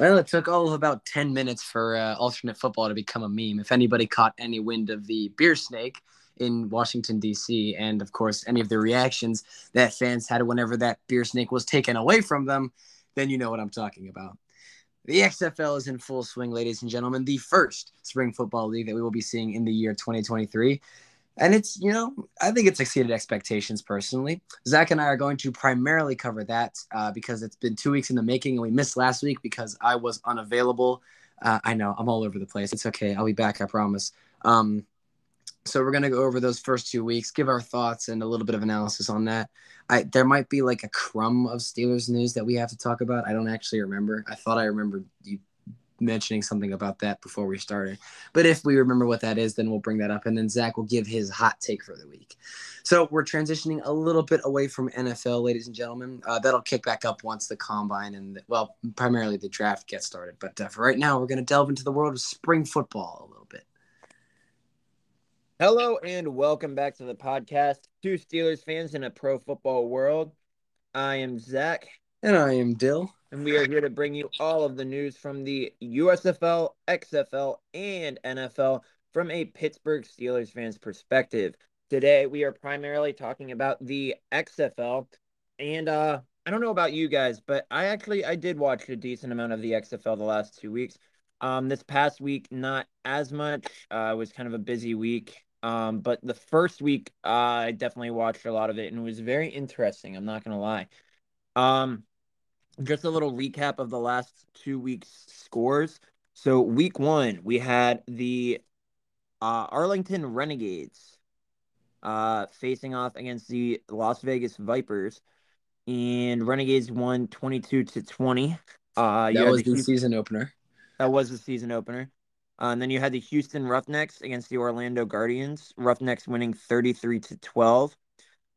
Well, it took all of about 10 minutes for uh, alternate football to become a meme. If anybody caught any wind of the beer snake in Washington, D.C., and of course, any of the reactions that fans had whenever that beer snake was taken away from them, then you know what I'm talking about. The XFL is in full swing, ladies and gentlemen. The first spring football league that we will be seeing in the year 2023 and it's you know i think it's exceeded expectations personally. Zach and i are going to primarily cover that uh, because it's been two weeks in the making and we missed last week because i was unavailable. Uh, i know i'm all over the place. It's okay. I'll be back i promise. Um, so we're going to go over those first two weeks give our thoughts and a little bit of analysis on that. I, there might be like a crumb of steelers news that we have to talk about. I don't actually remember. I thought i remembered you mentioning something about that before we started. But if we remember what that is, then we'll bring that up. And then Zach will give his hot take for the week. So we're transitioning a little bit away from NFL, ladies and gentlemen. Uh, that'll kick back up once the combine and, the, well, primarily the draft gets started. But uh, for right now, we're going to delve into the world of spring football a little bit. Hello and welcome back to the podcast. Two Steelers fans in a pro football world. I am Zach. And I am Dill and we are here to bring you all of the news from the USFL, XFL, and NFL from a Pittsburgh Steelers fan's perspective. Today, we are primarily talking about the XFL, and uh, I don't know about you guys, but I actually I did watch a decent amount of the XFL the last two weeks. Um, this past week, not as much. Uh, it was kind of a busy week. Um, but the first week, uh, I definitely watched a lot of it, and it was very interesting. I'm not gonna lie. Um, just a little recap of the last two weeks' scores. So, week one, we had the uh, Arlington Renegades uh, facing off against the Las Vegas Vipers, and Renegades won 22 to 20. Uh, that was the, season opener. That was the season opener. Uh, and then you had the Houston Roughnecks against the Orlando Guardians. Roughnecks winning 33 to 12.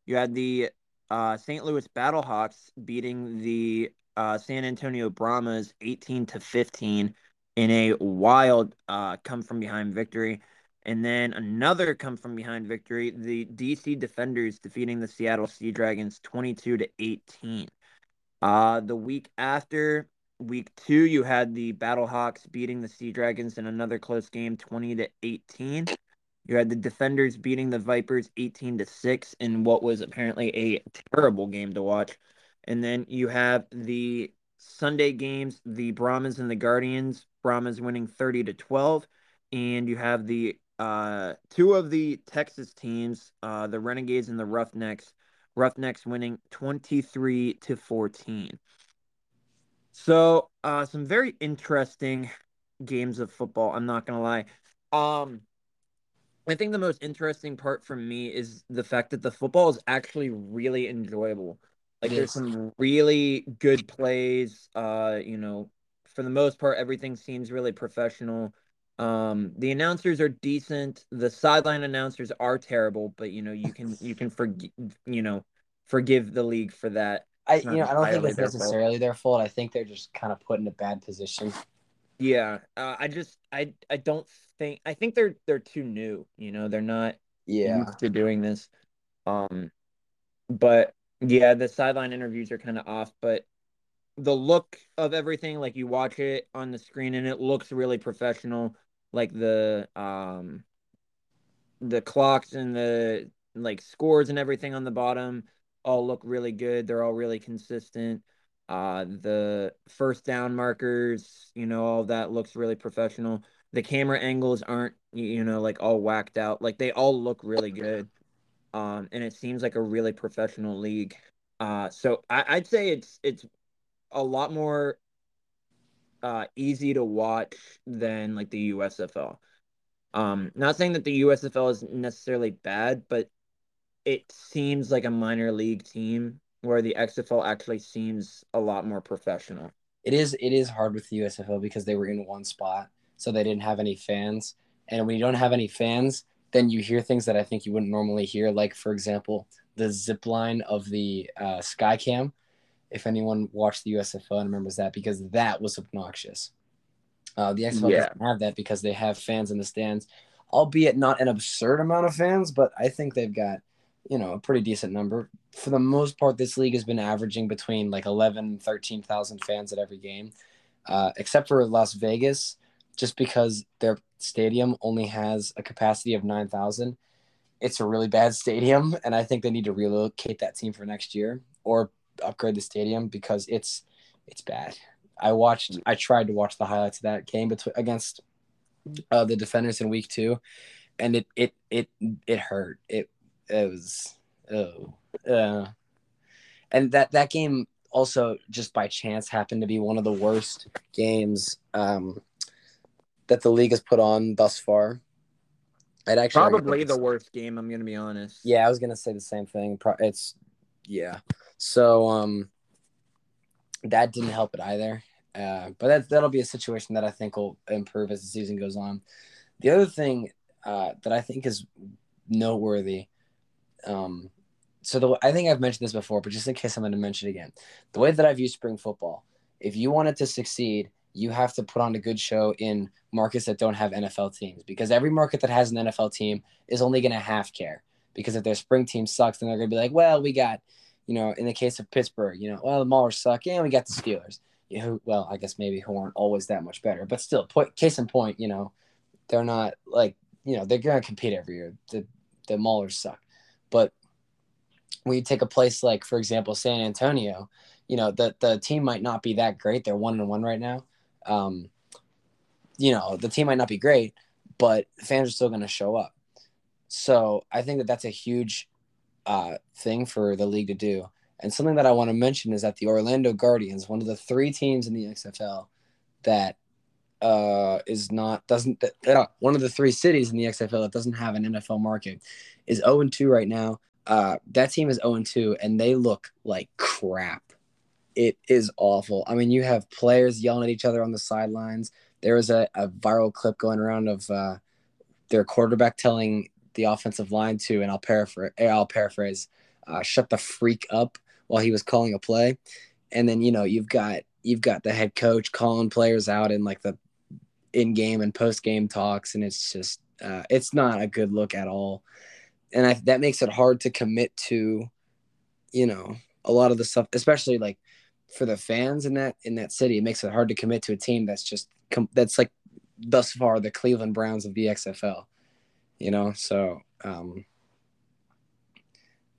You had the uh, St. Louis Battlehawks beating the uh, San Antonio Brahmas 18 to 15 in a wild uh, come from behind victory. And then another come from behind victory, the DC Defenders defeating the Seattle Sea Dragons 22 to 18. Uh, the week after, week two, you had the Battlehawks beating the Sea Dragons in another close game 20 to 18. You had the Defenders beating the Vipers 18 to 6 in what was apparently a terrible game to watch. And then you have the Sunday games, the Brahmas and the Guardians. Brahmas winning 30 to 12. And you have the uh, two of the Texas teams, uh, the Renegades and the Roughnecks. Roughnecks winning 23 to 14. So, uh, some very interesting games of football. I'm not gonna lie. Um, I think the most interesting part for me is the fact that the football is actually really enjoyable. Like there's some really good plays. Uh, you know, for the most part, everything seems really professional. Um, the announcers are decent. The sideline announcers are terrible, but you know, you can you can forgive you know forgive the league for that. I you know I don't think it's necessarily fault. their fault. I think they're just kind of put in a bad position. Yeah, uh, I just I I don't think I think they're they're too new. You know, they're not yeah used to doing this. Um, but yeah, the sideline interviews are kind of off, but the look of everything, like you watch it on the screen and it looks really professional. Like the um the clocks and the like scores and everything on the bottom all look really good. They're all really consistent. Uh the first down markers, you know, all that looks really professional. The camera angles aren't, you know, like all whacked out. Like they all look really good um, and it seems like a really professional league. Uh, so I, would say it's it's a lot more uh, easy to watch than like the USFL. Um, not saying that the USFL is necessarily bad, but it seems like a minor league team where the XFL actually seems a lot more professional. It is it is hard with the USFL because they were in one spot, so they didn't have any fans. And when you don't have any fans, then you hear things that I think you wouldn't normally hear, like for example, the zip line of the uh, Skycam. If anyone watched the USFL and remembers that, because that was obnoxious. Uh, the XFL yeah. doesn't have that because they have fans in the stands, albeit not an absurd amount of fans, but I think they've got, you know, a pretty decent number. For the most part, this league has been averaging between like 11 13,000 fans at every game. uh, except for Las Vegas, just because their stadium only has a capacity of 9,000. It's a really bad stadium, and I think they need to relocate that team for next year or upgrade the stadium because it's it's bad. I watched, I tried to watch the highlights of that game between against uh, the defenders in week two, and it it it it hurt. It it was oh uh, and that that game also just by chance happened to be one of the worst games um, that the league has put on thus far. It actually probably the worst game. I'm gonna be honest. Yeah, I was gonna say the same thing. It's yeah. So um, that didn't help it either. Uh, but that that'll be a situation that I think will improve as the season goes on. The other thing uh, that I think is noteworthy, um, so the I think I've mentioned this before, but just in case I'm going to mention it again, the way that I view spring football, if you want it to succeed, you have to put on a good show in markets that don't have NFL teams because every market that has an NFL team is only going to half care because if their spring team sucks, then they're going to be like, well, we got, you know, in the case of Pittsburgh, you know, well, the Maulers suck, and we got the Steelers. You know, well, I guess maybe who aren't always that much better, but still, point, case in point, you know, they're not like, you know, they're going to compete every year. The the Maulers suck, but when you take a place like, for example, San Antonio, you know, the the team might not be that great. They're one and one right now um, you know, the team might not be great, but fans are still going to show up. So I think that that's a huge uh, thing for the league to do. And something that I want to mention is that the Orlando Guardians, one of the three teams in the XFL that uh, is not doesn't uh, one of the three cities in the XFL that doesn't have an NFL market, is 0 2 right now. Uh, that team is 0 2, and they look like crap it is awful. I mean, you have players yelling at each other on the sidelines. There was a, a viral clip going around of uh, their quarterback telling the offensive line to, and I'll paraphrase, I'll paraphrase, uh, shut the freak up while he was calling a play. And then you know you've got you've got the head coach calling players out in like the in game and post game talks, and it's just uh, it's not a good look at all. And I, that makes it hard to commit to, you know, a lot of the stuff, especially like for the fans in that in that city, it makes it hard to commit to a team that's just that's like thus far the Cleveland Browns of the XFL. You know, so um,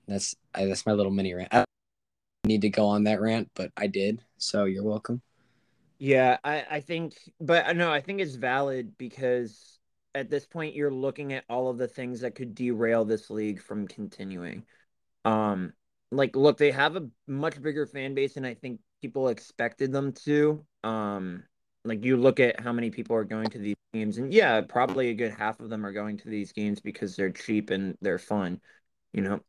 that's I, that's my little mini rant. I need to go on that rant, but I did, so you're welcome. Yeah, I I think, but no, I think it's valid because at this point you're looking at all of the things that could derail this league from continuing. Um, like look they have a much bigger fan base than i think people expected them to. Um like you look at how many people are going to these games and yeah probably a good half of them are going to these games because they're cheap and they're fun you know?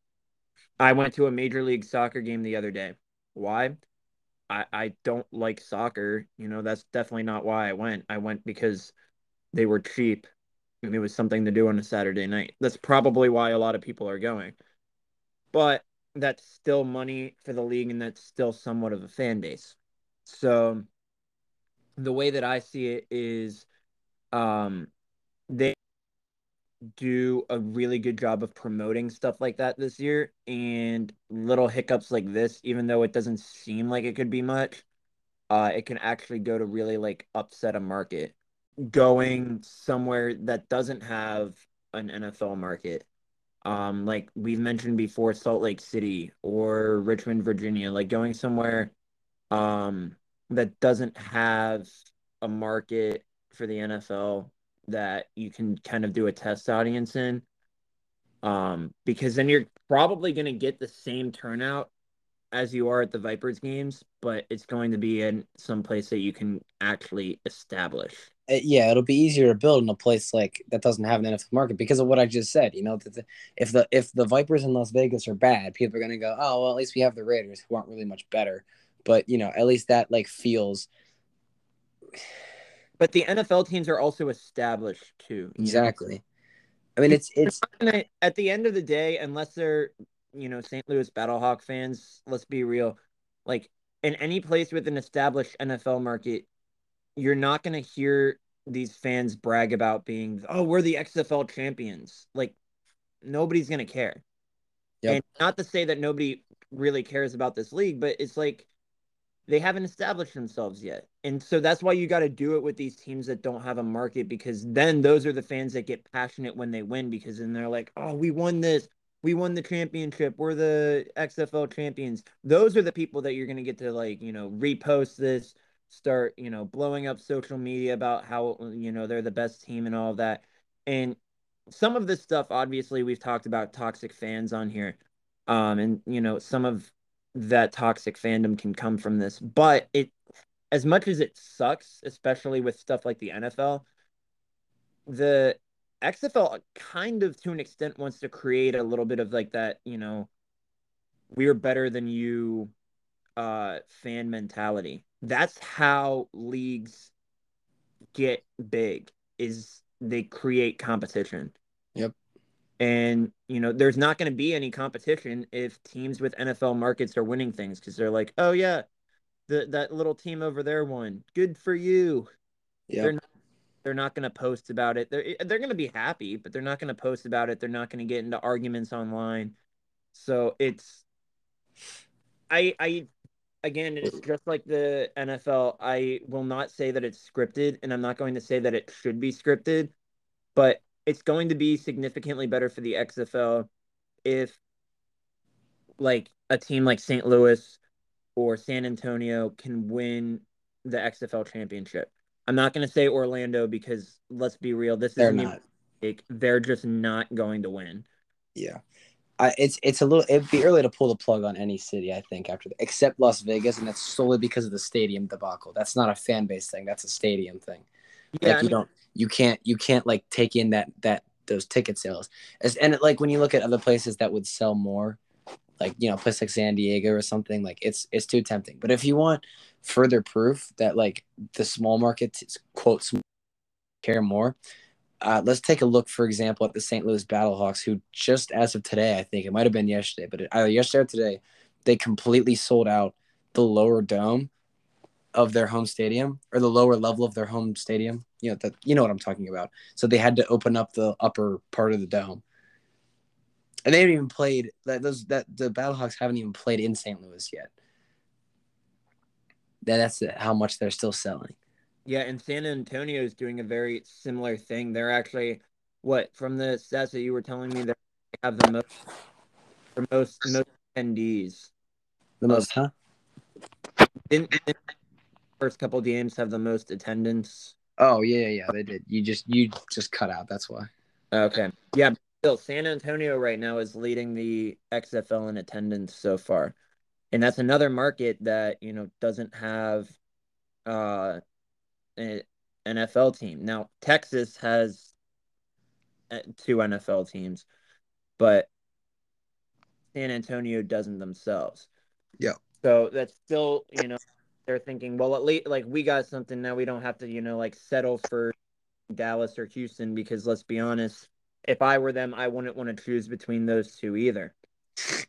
I went to a major league soccer game the other day. Why? I i don't like soccer you know? That's definitely not why i went. I went because they were cheap and it was something to do on a saturday night. That's probably why a lot of people are going. But that's still money for the league and that's still somewhat of a fan base. So the way that I see it is um they do a really good job of promoting stuff like that this year and little hiccups like this even though it doesn't seem like it could be much uh it can actually go to really like upset a market going somewhere that doesn't have an NFL market um like we've mentioned before Salt Lake City or Richmond, Virginia, like going somewhere um that doesn't have a market for the NFL that you can kind of do a test audience in um because then you're probably going to get the same turnout as you are at the Vipers games, but it's going to be in some place that you can actually establish. Yeah, it'll be easier to build in a place like that doesn't have an NFL market because of what I just said. You know, the, if the if the Vipers in Las Vegas are bad, people are going to go, oh well, at least we have the Raiders who aren't really much better. But you know, at least that like feels. But the NFL teams are also established too. Exactly. Know? I mean, it's it's at the end of the day, unless they're you know St. Louis Battlehawk fans, let's be real, like in any place with an established NFL market, you're not going to hear these fans brag about being, oh, we're the XFL champions. Like, nobody's going to care. Yep. And not to say that nobody really cares about this league, but it's like they haven't established themselves yet. and so that's why you got to do it with these teams that don't have a market because then those are the fans that get passionate when they win because then they're like, oh, we won this. We won the championship. We're the XFL champions. Those are the people that you're going to get to like, you know, repost this, start, you know, blowing up social media about how, you know, they're the best team and all of that. And some of this stuff, obviously, we've talked about toxic fans on here. Um, and, you know, some of that toxic fandom can come from this, but it as much as it sucks, especially with stuff like the NFL, the XFL kind of to an extent wants to create a little bit of like that, you know, we're better than you uh fan mentality. That's how leagues get big is they create competition. Yep. And you know, there's not going to be any competition if teams with NFL markets are winning things because they're like, oh yeah, the that little team over there won. Good for you. Yeah. They're not, they're not going to post about it. They're they're going to be happy, but they're not going to post about it. They're not going to get into arguments online. So it's I I again, it's just like the NFL. I will not say that it's scripted, and I'm not going to say that it should be scripted, but it's going to be significantly better for the XFL if like a team like St. Louis or San Antonio can win the XFL championship. I'm not going to say Orlando because let's be real, this They're is not. they're just not going to win. Yeah. I, it's it's a little it'd be early to pull the plug on any city I think after the, except Las Vegas and that's solely because of the stadium debacle. That's not a fan base thing. That's a stadium thing. Yeah, like I you mean, don't you can't you can't like take in that that those ticket sales As, and like when you look at other places that would sell more like you know a place like san diego or something like it's it's too tempting but if you want further proof that like the small markets quote care more uh, let's take a look for example at the st louis battlehawks who just as of today i think it might have been yesterday but either yesterday or today they completely sold out the lower dome of their home stadium or the lower level of their home stadium. You know that you know what I'm talking about. So they had to open up the upper part of the dome. And they haven't even played that those that the Battlehawks haven't even played in St. Louis yet. That, that's how much they're still selling. Yeah, and San Antonio is doing a very similar thing. They're actually what from the stats that you were telling me they have the most the most most attendees. The most, huh? Didn't, didn't first couple games have the most attendance? Oh yeah, yeah, they did. You just you just cut out. That's why. Okay. Yeah, still San Antonio right now is leading the XFL in attendance so far. And that's another market that, you know, doesn't have uh NFL team. Now, Texas has uh, two NFL teams, but San Antonio doesn't themselves. Yeah. So that's still, you know, they're thinking, well, at least like we got something now. We don't have to, you know, like settle for Dallas or Houston because let's be honest, if I were them, I wouldn't want to choose between those two either.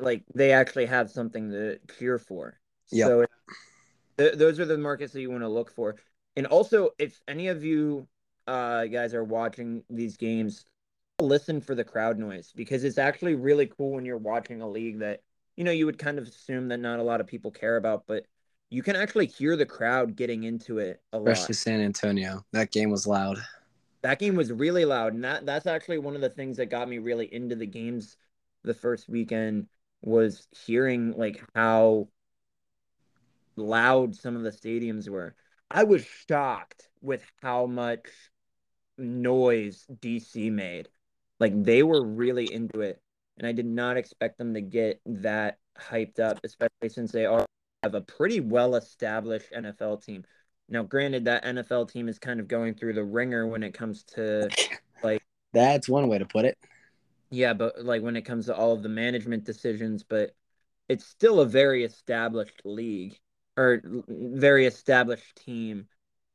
Like they actually have something to cheer for. Yeah. So th- those are the markets that you want to look for. And also, if any of you uh, guys are watching these games, listen for the crowd noise because it's actually really cool when you're watching a league that you know you would kind of assume that not a lot of people care about, but you can actually hear the crowd getting into it a lot. Especially San Antonio. That game was loud. That game was really loud, and that that's actually one of the things that got me really into the games the first weekend was hearing like how loud some of the stadiums were. I was shocked with how much noise DC made. Like they were really into it, and I did not expect them to get that hyped up, especially since they are have a pretty well established NFL team. Now, granted, that NFL team is kind of going through the ringer when it comes to like That's one way to put it. yeah, but like when it comes to all of the management decisions, but it's still a very established league or very established team,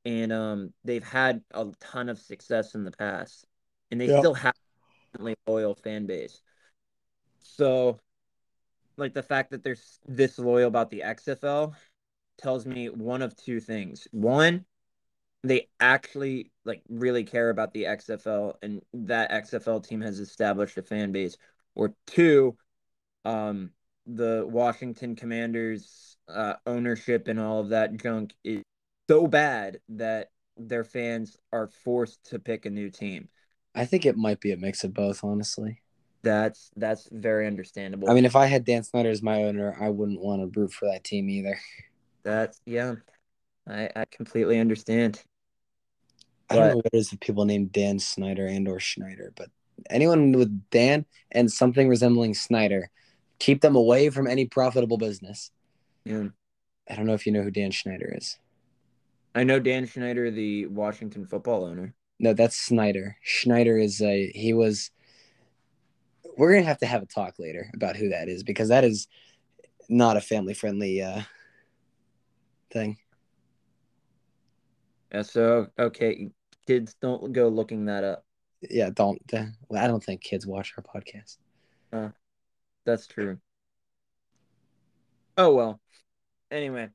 and um, they've had a ton of success in the past, and they still have a loyal fan base. So, like the fact that they're this loyal about the XFL tells me one of two things. One, they actually like really care about the XFL and that XFL team has established a fan base. Or two, um, the Washington Commanders uh, ownership and all of that junk is so bad that their fans are forced to pick a new team. I think it might be a mix of both, honestly. That's that's very understandable. I mean, if I had Dan Snyder as my owner, I wouldn't want to root for that team either. That's yeah, I I completely understand. I don't know what it is with people named Dan Snyder and or Schneider, but anyone with Dan and something resembling Snyder, keep them away from any profitable business. Yeah. I don't know if you know who Dan Schneider is. I know Dan Schneider, the Washington football owner. No, that's Snyder. Schneider is a he was. We're gonna have to have a talk later about who that is because that is not a family friendly uh, thing. Yeah. So okay, kids don't go looking that up. Yeah, don't. I don't think kids watch our podcast. Uh, that's true. Oh well. Anyway.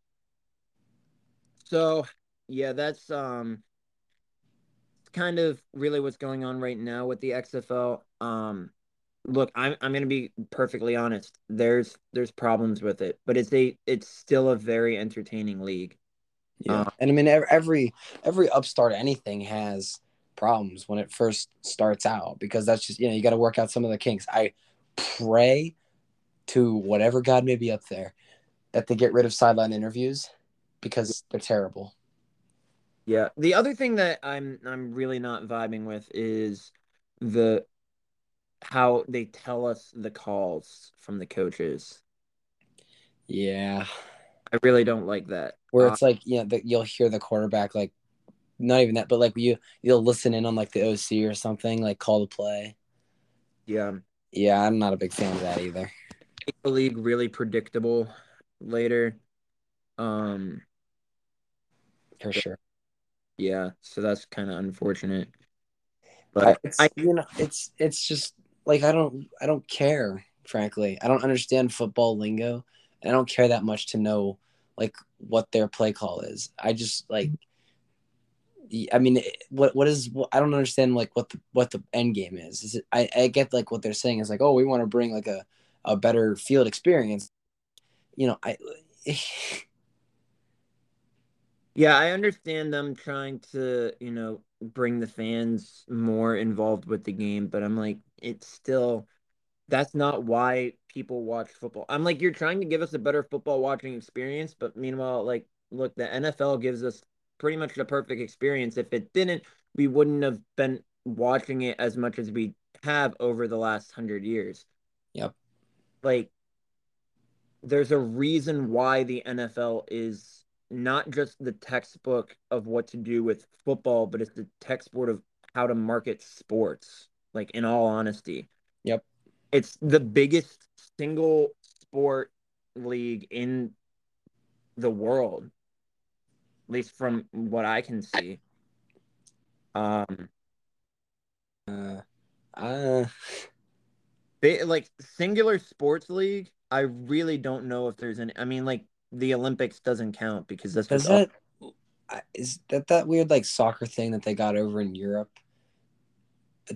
So yeah, that's um kind of really what's going on right now with the XFL. Um look, I'm I'm gonna be perfectly honest. There's there's problems with it, but it's a it's still a very entertaining league. Yeah, um, and I mean every every upstart anything has problems when it first starts out because that's just you know you got to work out some of the kinks. I pray to whatever God may be up there that they get rid of sideline interviews because they're terrible. Yeah. The other thing that I'm I'm really not vibing with is the how they tell us the calls from the coaches. Yeah. I really don't like that. Where uh, it's like, yeah, the, you'll hear the quarterback like not even that, but like you you'll listen in on like the OC or something, like call the play. Yeah. Yeah, I'm not a big fan of that either. The league really predictable later. Um for sure. Yeah, so that's kind of unfortunate. But it's, I, you know, it's it's just like I don't I don't care. Frankly, I don't understand football lingo. I don't care that much to know like what their play call is. I just like. I mean, what what is? I don't understand like what the what the end game is. Is it? I I get like what they're saying is like, oh, we want to bring like a a better field experience. You know, I Yeah, I understand them trying to, you know, bring the fans more involved with the game, but I'm like, it's still that's not why people watch football. I'm like, you're trying to give us a better football watching experience, but meanwhile, like, look, the NFL gives us pretty much the perfect experience. If it didn't, we wouldn't have been watching it as much as we have over the last hundred years. Yep. Like, there's a reason why the NFL is not just the textbook of what to do with football, but it's the textbook of how to market sports. Like in all honesty. Yep. It's the biggest single sport league in the world. At least from what I can see. Um uh uh they, like singular sports league, I really don't know if there's any I mean like the Olympics doesn't count because that's Does that is that that weird like soccer thing that they got over in Europe?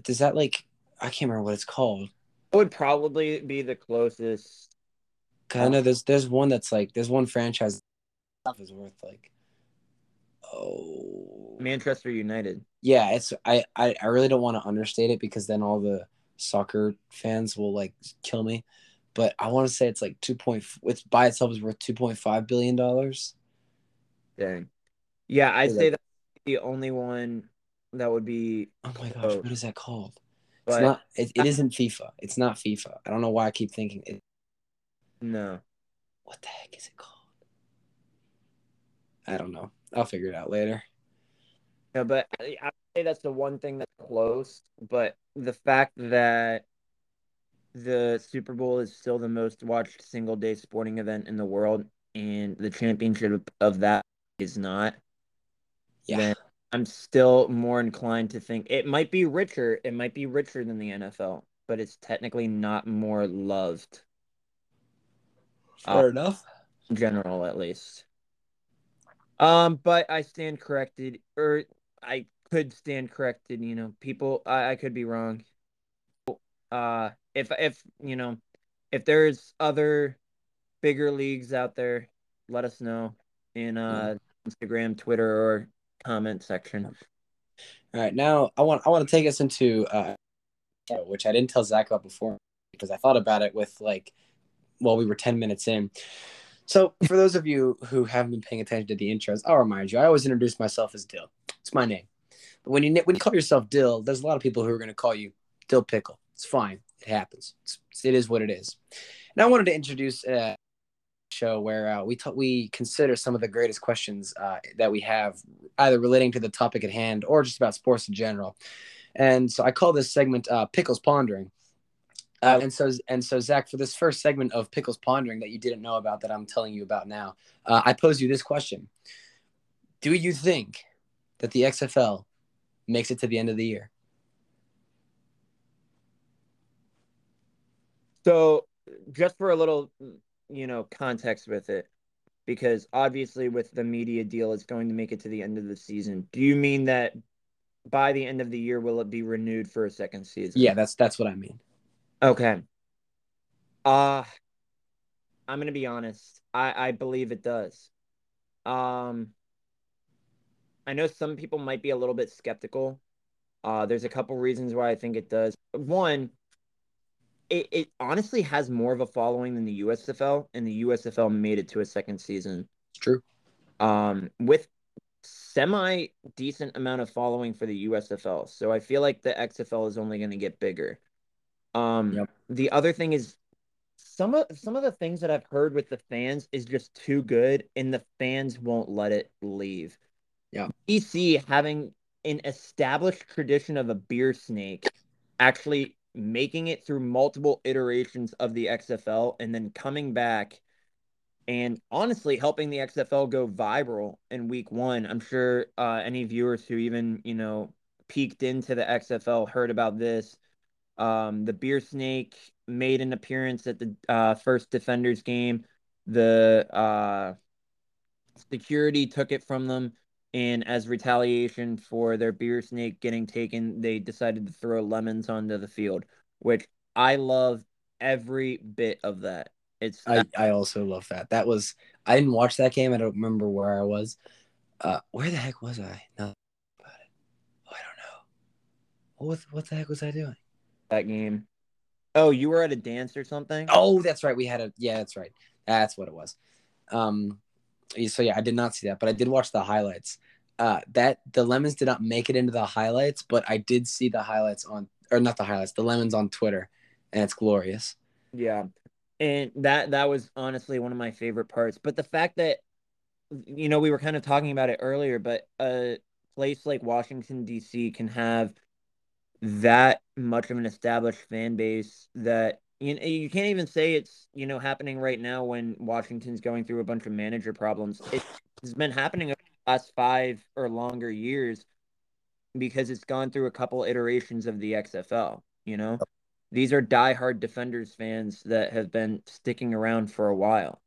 Does that like I can't remember what it's called. It would probably be the closest. Kind of. There's there's one that's like there's one franchise stuff is worth like oh Manchester United. Yeah, it's I I, I really don't want to understate it because then all the soccer fans will like kill me but I want to say it's like two point. It's by itself is worth two point five billion dollars. Dang. Yeah, I'd say that's the only one that would be. Oh my gosh, what is that called? But, it's not. It, it isn't FIFA. It's not FIFA. I don't know why I keep thinking it. No. What the heck is it called? I don't know. I'll figure it out later. Yeah, but I say that's the one thing that's close. But the fact that the Super Bowl is still the most watched single day sporting event in the world, and the championship of that is not. Yeah. I'm still more inclined to think it might be richer. It might be richer than the NFL, but it's technically not more loved. Fair uh, enough. In general, at least. Um, but I stand corrected, or I could stand corrected. You know, people, I, I could be wrong. Uh, if if you know if there's other bigger leagues out there, let us know in uh, Instagram, Twitter, or comment section. All right, now I want I want to take us into uh, which I didn't tell Zach about before because I thought about it with like while we were ten minutes in. So for those of you who haven't been paying attention to the intros, I'll remind you I always introduce myself as Dill. It's my name. But when you when you call yourself Dill, there's a lot of people who are going to call you Dill Pickle. It's fine. It happens. It's, it is what it is. And I wanted to introduce a show where uh, we t- we consider some of the greatest questions uh, that we have, either relating to the topic at hand or just about sports in general. And so I call this segment uh, Pickles Pondering. Uh, and so and so Zach, for this first segment of Pickles Pondering that you didn't know about that I'm telling you about now, uh, I pose you this question: Do you think that the XFL makes it to the end of the year? So, just for a little, you know, context with it, because obviously with the media deal, it's going to make it to the end of the season. Do you mean that by the end of the year will it be renewed for a second season? Yeah, that's that's what I mean. Okay. Uh I'm gonna be honest. I I believe it does. Um, I know some people might be a little bit skeptical. Uh, there's a couple reasons why I think it does. One, it, it honestly has more of a following than the USFL, and the USFL made it to a second season. It's true. Um, with semi decent amount of following for the USFL, so I feel like the XFL is only going to get bigger. Um, yep. the other thing is some of some of the things that I've heard with the fans is just too good, and the fans won't let it leave. Yeah, DC having an established tradition of a beer snake actually making it through multiple iterations of the XFL and then coming back and honestly helping the XFL go viral in week one. I'm sure uh, any viewers who even, you know, peeked into the XFL heard about this. Um, the Beer Snake made an appearance at the uh, first Defenders game. The uh, security took it from them and as retaliation for their beer snake getting taken, they decided to throw lemons onto the field, which I love every bit of that. It's I, I also love that. That was I didn't watch that game. I don't remember where I was. Uh, where the heck was I? No, about it. Oh, I don't know. What what the heck was I doing? That game. Oh, you were at a dance or something? Oh, that's right. We had a yeah, that's right. That's what it was. Um, so yeah, I did not see that, but I did watch the highlights. Uh, that the lemons did not make it into the highlights, but I did see the highlights on, or not the highlights, the lemons on Twitter, and it's glorious. Yeah, and that that was honestly one of my favorite parts. But the fact that, you know, we were kind of talking about it earlier, but a place like Washington D.C. can have that much of an established fan base that you you can't even say it's you know happening right now when Washington's going through a bunch of manager problems. It's been happening over the last five or longer years because it's gone through a couple iterations of the XFL. You know, these are diehard Defenders fans that have been sticking around for a while.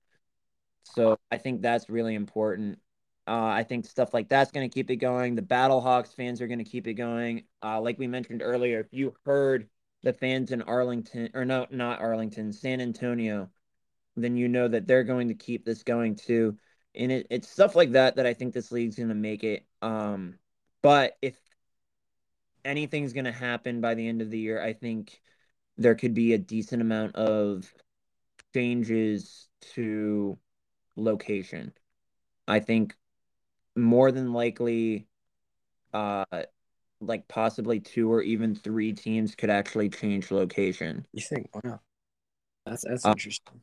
So I think that's really important. Uh, I think stuff like that's going to keep it going. The Battlehawks fans are going to keep it going. Uh, like we mentioned earlier, if you heard the fans in Arlington or no, not Arlington, San Antonio, then you know that they're going to keep this going too. And it, it's stuff like that that I think this league's going to make it. Um, but if anything's going to happen by the end of the year, I think there could be a decent amount of changes to location. I think more than likely, uh, like possibly two or even three teams could actually change location. You think? Wow, that's that's uh, interesting.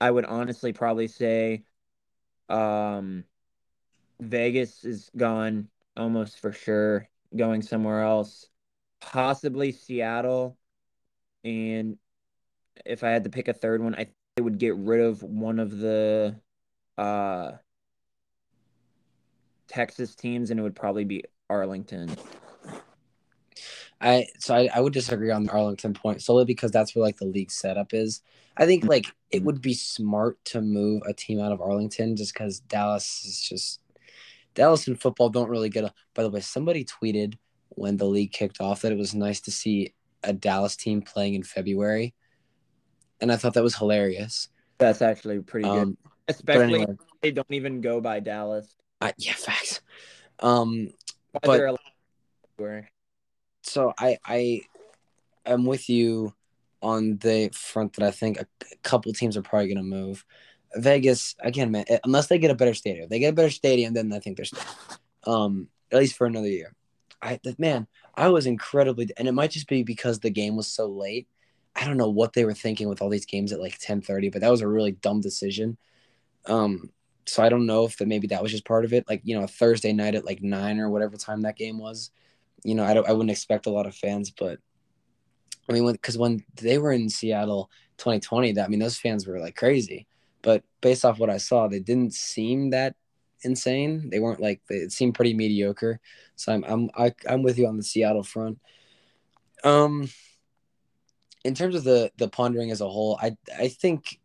I would honestly probably say, um, Vegas is gone almost for sure, going somewhere else. Possibly Seattle, and if I had to pick a third one, I would get rid of one of the uh Texas teams, and it would probably be Arlington. I so I, I would disagree on the Arlington point solely because that's where like the league setup is. I think like it would be smart to move a team out of Arlington just because Dallas is just Dallas and football don't really get a. By the way, somebody tweeted when the league kicked off that it was nice to see a Dallas team playing in February, and I thought that was hilarious. That's actually pretty good, Um, especially anyway, they don't even go by Dallas. I, yeah, facts. Um, But- they're allowed to wear. so I I am with you on the front that I think a, a couple teams are probably going to move. Vegas again, man. Unless they get a better stadium, if they get a better stadium, then I think they're still, Um, at least for another year. I man, I was incredibly, and it might just be because the game was so late. I don't know what they were thinking with all these games at like ten thirty, but that was a really dumb decision. Um, so I don't know if that maybe that was just part of it. Like you know, a Thursday night at like nine or whatever time that game was. You know, I don't, I wouldn't expect a lot of fans, but I mean, because when, they were in Seattle 2020, that I mean, those fans were like crazy. But based off what I saw, they didn't seem that insane. They weren't like they it seemed pretty mediocre. So I'm I'm I, I'm with you on the Seattle front. Um, in terms of the the pondering as a whole, I I think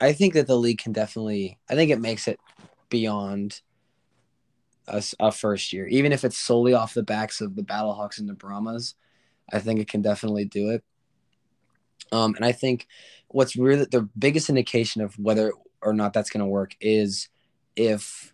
I think that the league can definitely. I think it makes it beyond a first year, even if it's solely off the backs of the Battlehawks and the Brahmas. I think it can definitely do it. Um, and I think what's really the biggest indication of whether or not that's going to work is if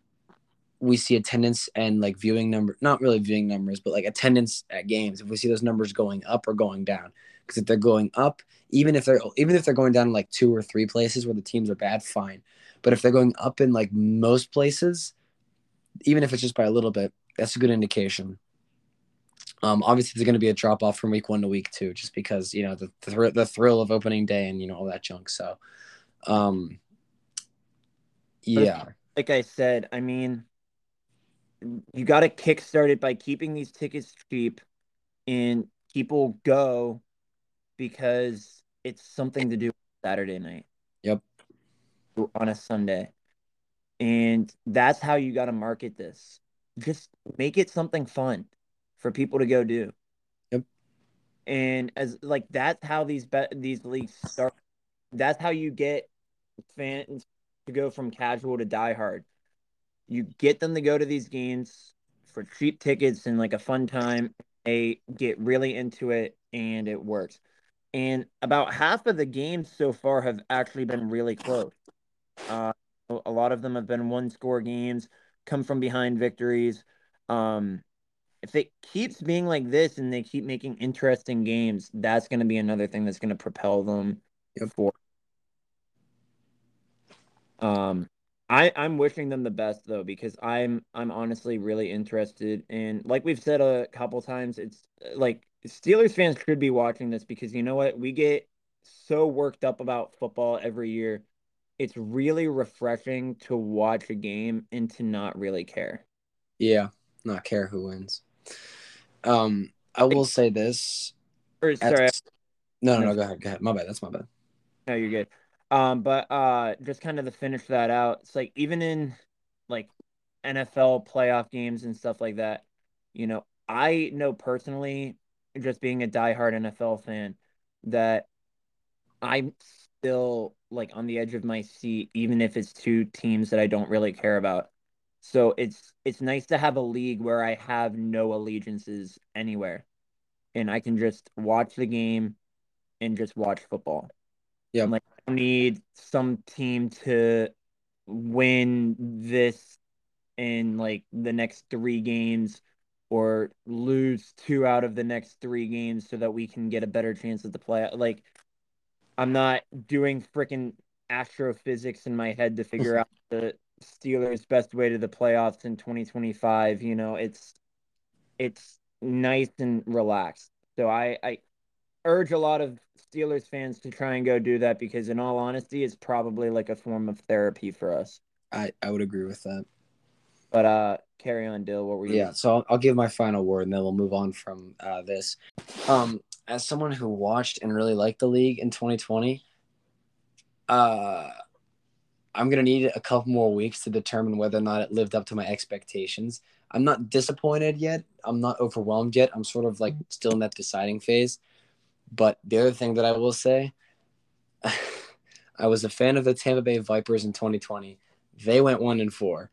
we see attendance and like viewing number, not really viewing numbers, but like attendance at games. If we see those numbers going up or going down, if they're going up, even if they're even if they're going down like two or three places where the teams are bad, fine. But if they're going up in like most places, even if it's just by a little bit, that's a good indication. Um, obviously, there's going to be a drop off from week one to week two, just because you know the the, thr- the thrill of opening day and you know all that junk. So, um, yeah, Like I said, I mean, you got to kickstart it by keeping these tickets cheap and people go because it's something to do Saturday night. Yep. On a Sunday. And that's how you got to market this. Just make it something fun for people to go do. Yep. And as like that's how these bet these leagues start. That's how you get fans to go from casual to diehard. You get them to go to these games for cheap tickets and like a fun time. They get really into it and it works. And about half of the games so far have actually been really close. Uh, a lot of them have been one score games, come from behind victories. Um, if it keeps being like this and they keep making interesting games, that's going to be another thing that's going to propel them Yep. forward. Um, I I'm wishing them the best though because I'm I'm honestly really interested in like we've said a couple times it's like Steelers fans should be watching this because you know what we get so worked up about football every year. It's really refreshing to watch a game and to not really care. yeah, not care who wins. Um, I will say this. Or at- sorry, no, no, no, go ahead, go ahead. My bad. That's my bad. No, you're good. Um, but uh, just kind of to finish that out, it's like even in like NFL playoff games and stuff like that, you know, I know personally, just being a diehard NFL fan, that I'm still like on the edge of my seat, even if it's two teams that I don't really care about. So it's it's nice to have a league where I have no allegiances anywhere, and I can just watch the game and just watch football. Yep. Like I don't need some team to win this in like the next three games or lose two out of the next three games so that we can get a better chance at the play. Like I'm not doing freaking astrophysics in my head to figure out the Steelers' best way to the playoffs in 2025. You know, it's it's nice and relaxed. So I I urge a lot of Steelers fans to try and go do that because in all honesty, it's probably like a form of therapy for us. I I would agree with that. But uh carry on, Dill. What were you Yeah, so I'll, I'll give my final word, and then we'll move on from uh, this. Um, as someone who watched and really liked the league in 2020, uh, I'm gonna need a couple more weeks to determine whether or not it lived up to my expectations. I'm not disappointed yet. I'm not overwhelmed yet. I'm sort of like still in that deciding phase. But the other thing that I will say, I was a fan of the Tampa Bay Vipers in 2020. They went one and four.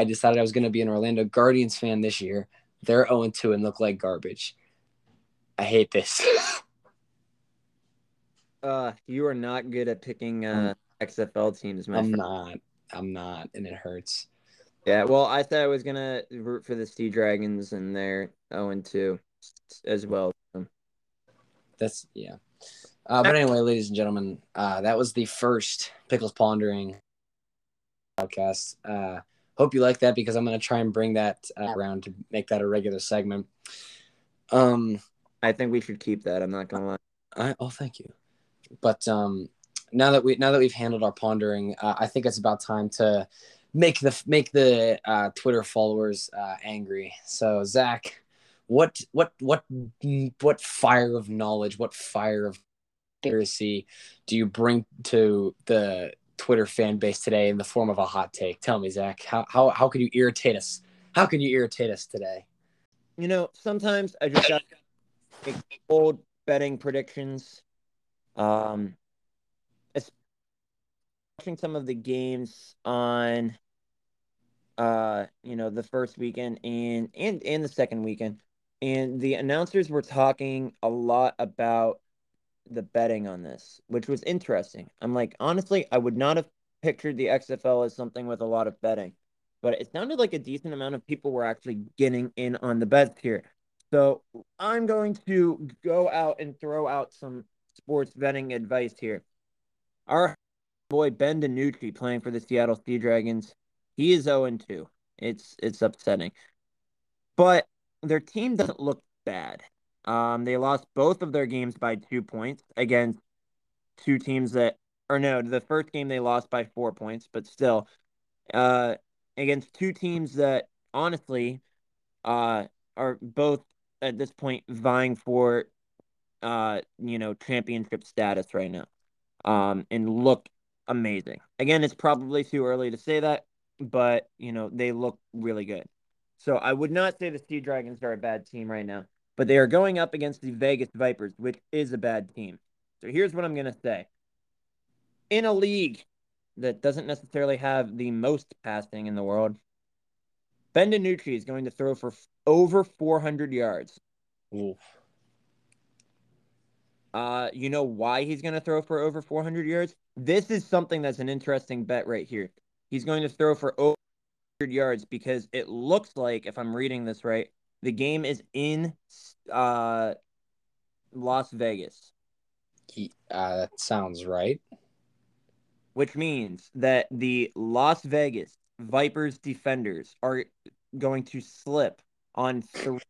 I decided I was going to be an Orlando Guardians fan this year. They're 0 2 and look like garbage. I hate this. Uh, you are not good at picking uh, XFL teams, my I'm friend. not. I'm not, and it hurts. Yeah, well, I thought I was gonna root for the Sea Dragons, and they're zero and two as well. That's yeah. Uh, but anyway, ladies and gentlemen, uh, that was the first Pickles Pondering podcast. Uh, hope you like that because I'm going to try and bring that uh, around to make that a regular segment. Um, I think we should keep that. I'm not gonna lie. I, oh, thank you. But um, now that we now that we've handled our pondering, uh, I think it's about time to make the make the uh, Twitter followers uh, angry. So Zach, what what what what fire of knowledge, what fire of conspiracy do you bring to the Twitter fan base today in the form of a hot take? Tell me, Zach, how how how can you irritate us? How can you irritate us today? You know, sometimes I just got bold betting predictions. Um, it's watching some of the games on, uh, you know, the first weekend and and and the second weekend, and the announcers were talking a lot about the betting on this, which was interesting. I'm like, honestly, I would not have pictured the XFL as something with a lot of betting, but it sounded like a decent amount of people were actually getting in on the bets here. So I'm going to go out and throw out some sports betting advice here. Our boy Ben DiNucci playing for the Seattle Sea Dragons, he is 0 2. It's it's upsetting. But their team doesn't look bad. Um, they lost both of their games by two points against two teams that, or no, the first game they lost by four points, but still, uh, against two teams that honestly, uh, are both at this point vying for, uh, you know, championship status right now, um, and look amazing. Again, it's probably too early to say that, but you know, they look really good. So I would not say the Sea Dragons are a bad team right now but they are going up against the Vegas Vipers, which is a bad team. So here's what I'm going to say. In a league that doesn't necessarily have the most passing in the world, Ben DiNucci is going to throw for over 400 yards. Oof. Uh, you know why he's going to throw for over 400 yards? This is something that's an interesting bet right here. He's going to throw for over 100 yards because it looks like, if I'm reading this right, the game is in uh, Las Vegas. Uh, that sounds right. Which means that the Las Vegas Vipers defenders are going to slip on three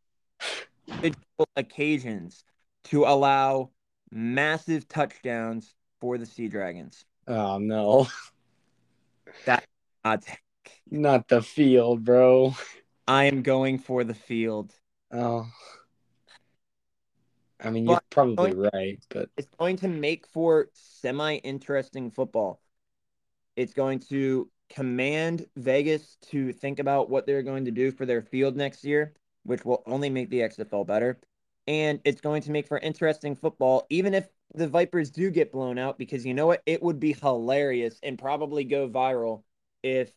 occasions to allow massive touchdowns for the Sea Dragons. Oh no. That not not the field, bro. I am going for the field. Oh. I mean, you're probably right, but it's going to make for semi interesting football. It's going to command Vegas to think about what they're going to do for their field next year, which will only make the XFL better. And it's going to make for interesting football, even if the Vipers do get blown out, because you know what? It would be hilarious and probably go viral if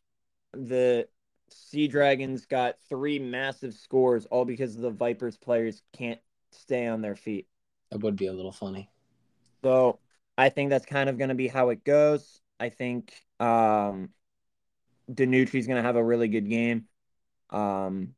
the Sea Dragons got three massive scores all because the Vipers players can't stay on their feet. That would be a little funny. So I think that's kind of going to be how it goes. I think um, DiNucci's going to have a really good game. Um,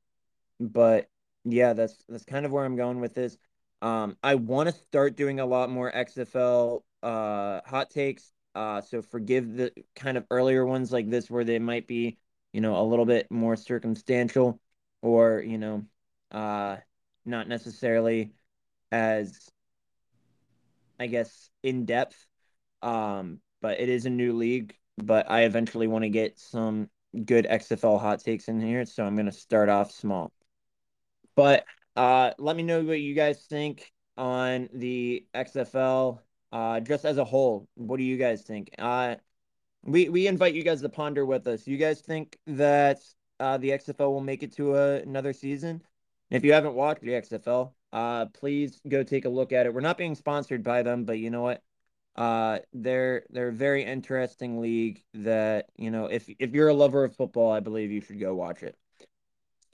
but yeah, that's that's kind of where I'm going with this. Um, I want to start doing a lot more XFL uh, hot takes. Uh, so forgive the kind of earlier ones like this where they might be you know, a little bit more circumstantial or, you know, uh, not necessarily as, I guess, in depth. Um, but it is a new league. But I eventually want to get some good XFL hot takes in here. So I'm going to start off small. But uh, let me know what you guys think on the XFL uh, just as a whole. What do you guys think? Uh, we we invite you guys to ponder with us. You guys think that uh, the XFL will make it to a, another season? If you haven't watched the XFL, uh, please go take a look at it. We're not being sponsored by them, but you know what? Uh, they're they're a very interesting league that you know if if you're a lover of football, I believe you should go watch it.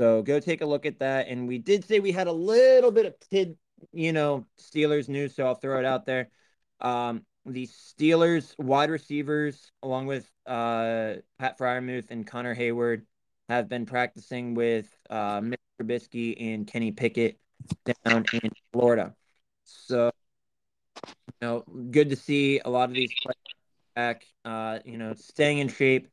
So go take a look at that. And we did say we had a little bit of tid, you know, Steelers news, so I'll throw it out there. Um, the Steelers wide receivers, along with uh, Pat Freiermuth and Connor Heyward, have been practicing with uh, Mr. Trubisky and Kenny Pickett down in Florida. So, you know, good to see a lot of these players back, uh, you know, staying in shape,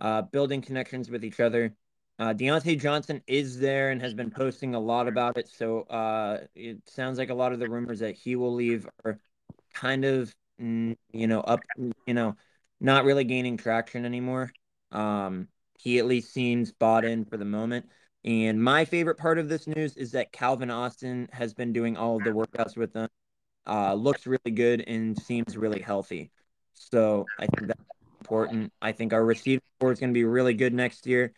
uh, building connections with each other. Uh, Diontae Johnson is there and has been posting a lot about it. So uh, it sounds like a lot of the rumors that he will leave are kind of, you know, up, you know, not really gaining traction anymore. Um, he at least seems bought in for the moment. And my favorite part of this news is that Calvin Austin has been doing all of the workouts with them. Uh, looks really good and seems really healthy. So I think that's important. I think our receiving corps is going to be really good next year.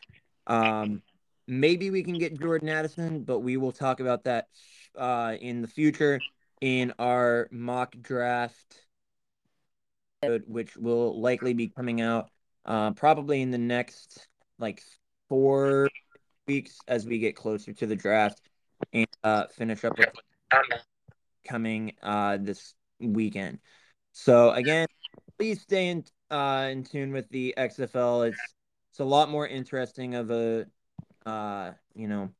Um, maybe we can get Jordan Addison, but we will talk about that uh, in the future in our mock draft, which will likely be coming out uh, probably in the next like four weeks as we get closer to the draft and uh, finish up with coming uh, this weekend. So again, please stay in uh, in tune with the XFL. It's it's a lot more interesting of a uh, you know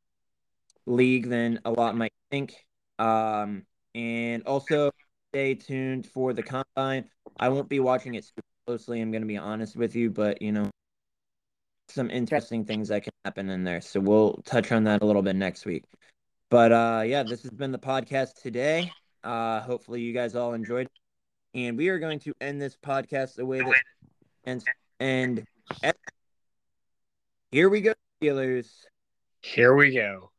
league than a lot might think. Um, and also stay tuned for the combine. I won't be watching it super closely. I'm going to be honest with you, but you know some interesting things that can happen in there. So we'll touch on that a little bit next week. But uh, yeah, this has been the podcast today. Uh, hopefully you guys all enjoyed. And we are going to end this podcast the way that and and here we go, Steelers. Here we go.